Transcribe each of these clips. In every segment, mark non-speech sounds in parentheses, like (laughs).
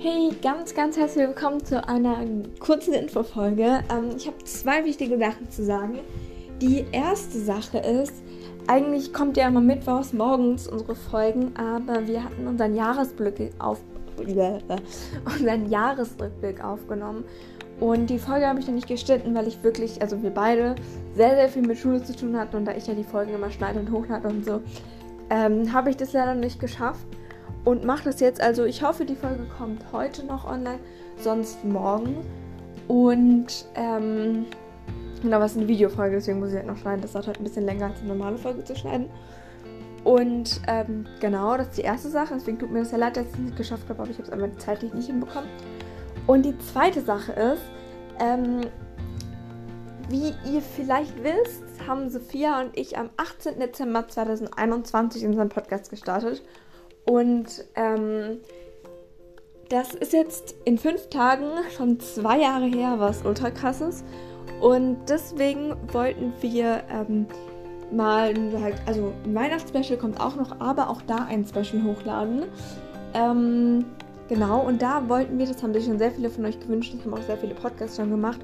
Hey, ganz, ganz herzlich willkommen zu einer kurzen Infofolge. Ähm, ich habe zwei wichtige Sachen zu sagen. Die erste Sache ist, eigentlich kommt ja immer mittwochs morgens unsere Folgen, aber wir hatten unseren Jahresblick auf (laughs) unseren Jahresrückblick aufgenommen. Und die Folge habe ich dann nicht geschnitten, weil ich wirklich, also wir beide, sehr, sehr viel mit Schule zu tun hatten und da ich ja die Folgen immer schneide und hochlade und so, ähm, habe ich das leider nicht geschafft und mache das jetzt. Also ich hoffe, die Folge kommt heute noch online, sonst morgen. Und ähm, genau, was ist eine Videofolge, deswegen muss ich halt noch schneiden. Das dauert halt ein bisschen länger als eine normale Folge zu schneiden. Und ähm, genau, das ist die erste Sache. Deswegen tut mir das ja leid, dass ich es nicht geschafft habe, aber ich habe es einfach zeitlich nicht hinbekommen. Und die zweite Sache ist, ähm, wie ihr vielleicht wisst, haben Sophia und ich am 18. Dezember 2021 unseren Podcast gestartet. Und ähm, das ist jetzt in fünf Tagen schon zwei Jahre her, was ultra krass ist. Und deswegen wollten wir ähm, mal halt, also ein Weihnachtsspecial kommt auch noch, aber auch da ein Special hochladen. Ähm, genau, und da wollten wir, das haben sich schon sehr viele von euch gewünscht, das haben auch sehr viele Podcasts schon gemacht,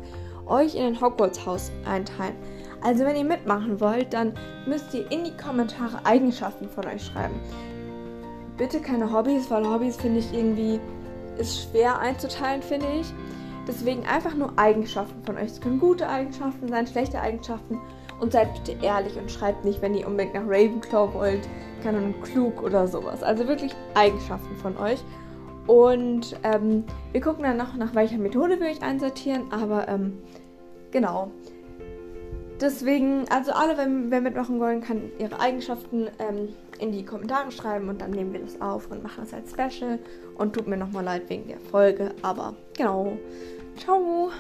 euch in ein Hogwarts-Haus einteilen. Also wenn ihr mitmachen wollt, dann müsst ihr in die Kommentare Eigenschaften von euch schreiben bitte keine Hobbys, weil Hobbys finde ich irgendwie ist schwer einzuteilen, finde ich. Deswegen einfach nur Eigenschaften von euch. Es können gute Eigenschaften sein, schlechte Eigenschaften. Und seid bitte ehrlich und schreibt nicht, wenn ihr unbedingt nach Ravenclaw wollt, keine klug oder sowas. Also wirklich Eigenschaften von euch. Und ähm, wir gucken dann noch, nach welcher Methode wir euch einsortieren. Aber ähm, genau. Deswegen, also alle, wer, wer mitmachen wollen, kann ihre Eigenschaften ähm, in die Kommentare schreiben und dann nehmen wir das auf und machen das als Special. Und tut mir nochmal leid wegen der Folge, aber genau. Ciao!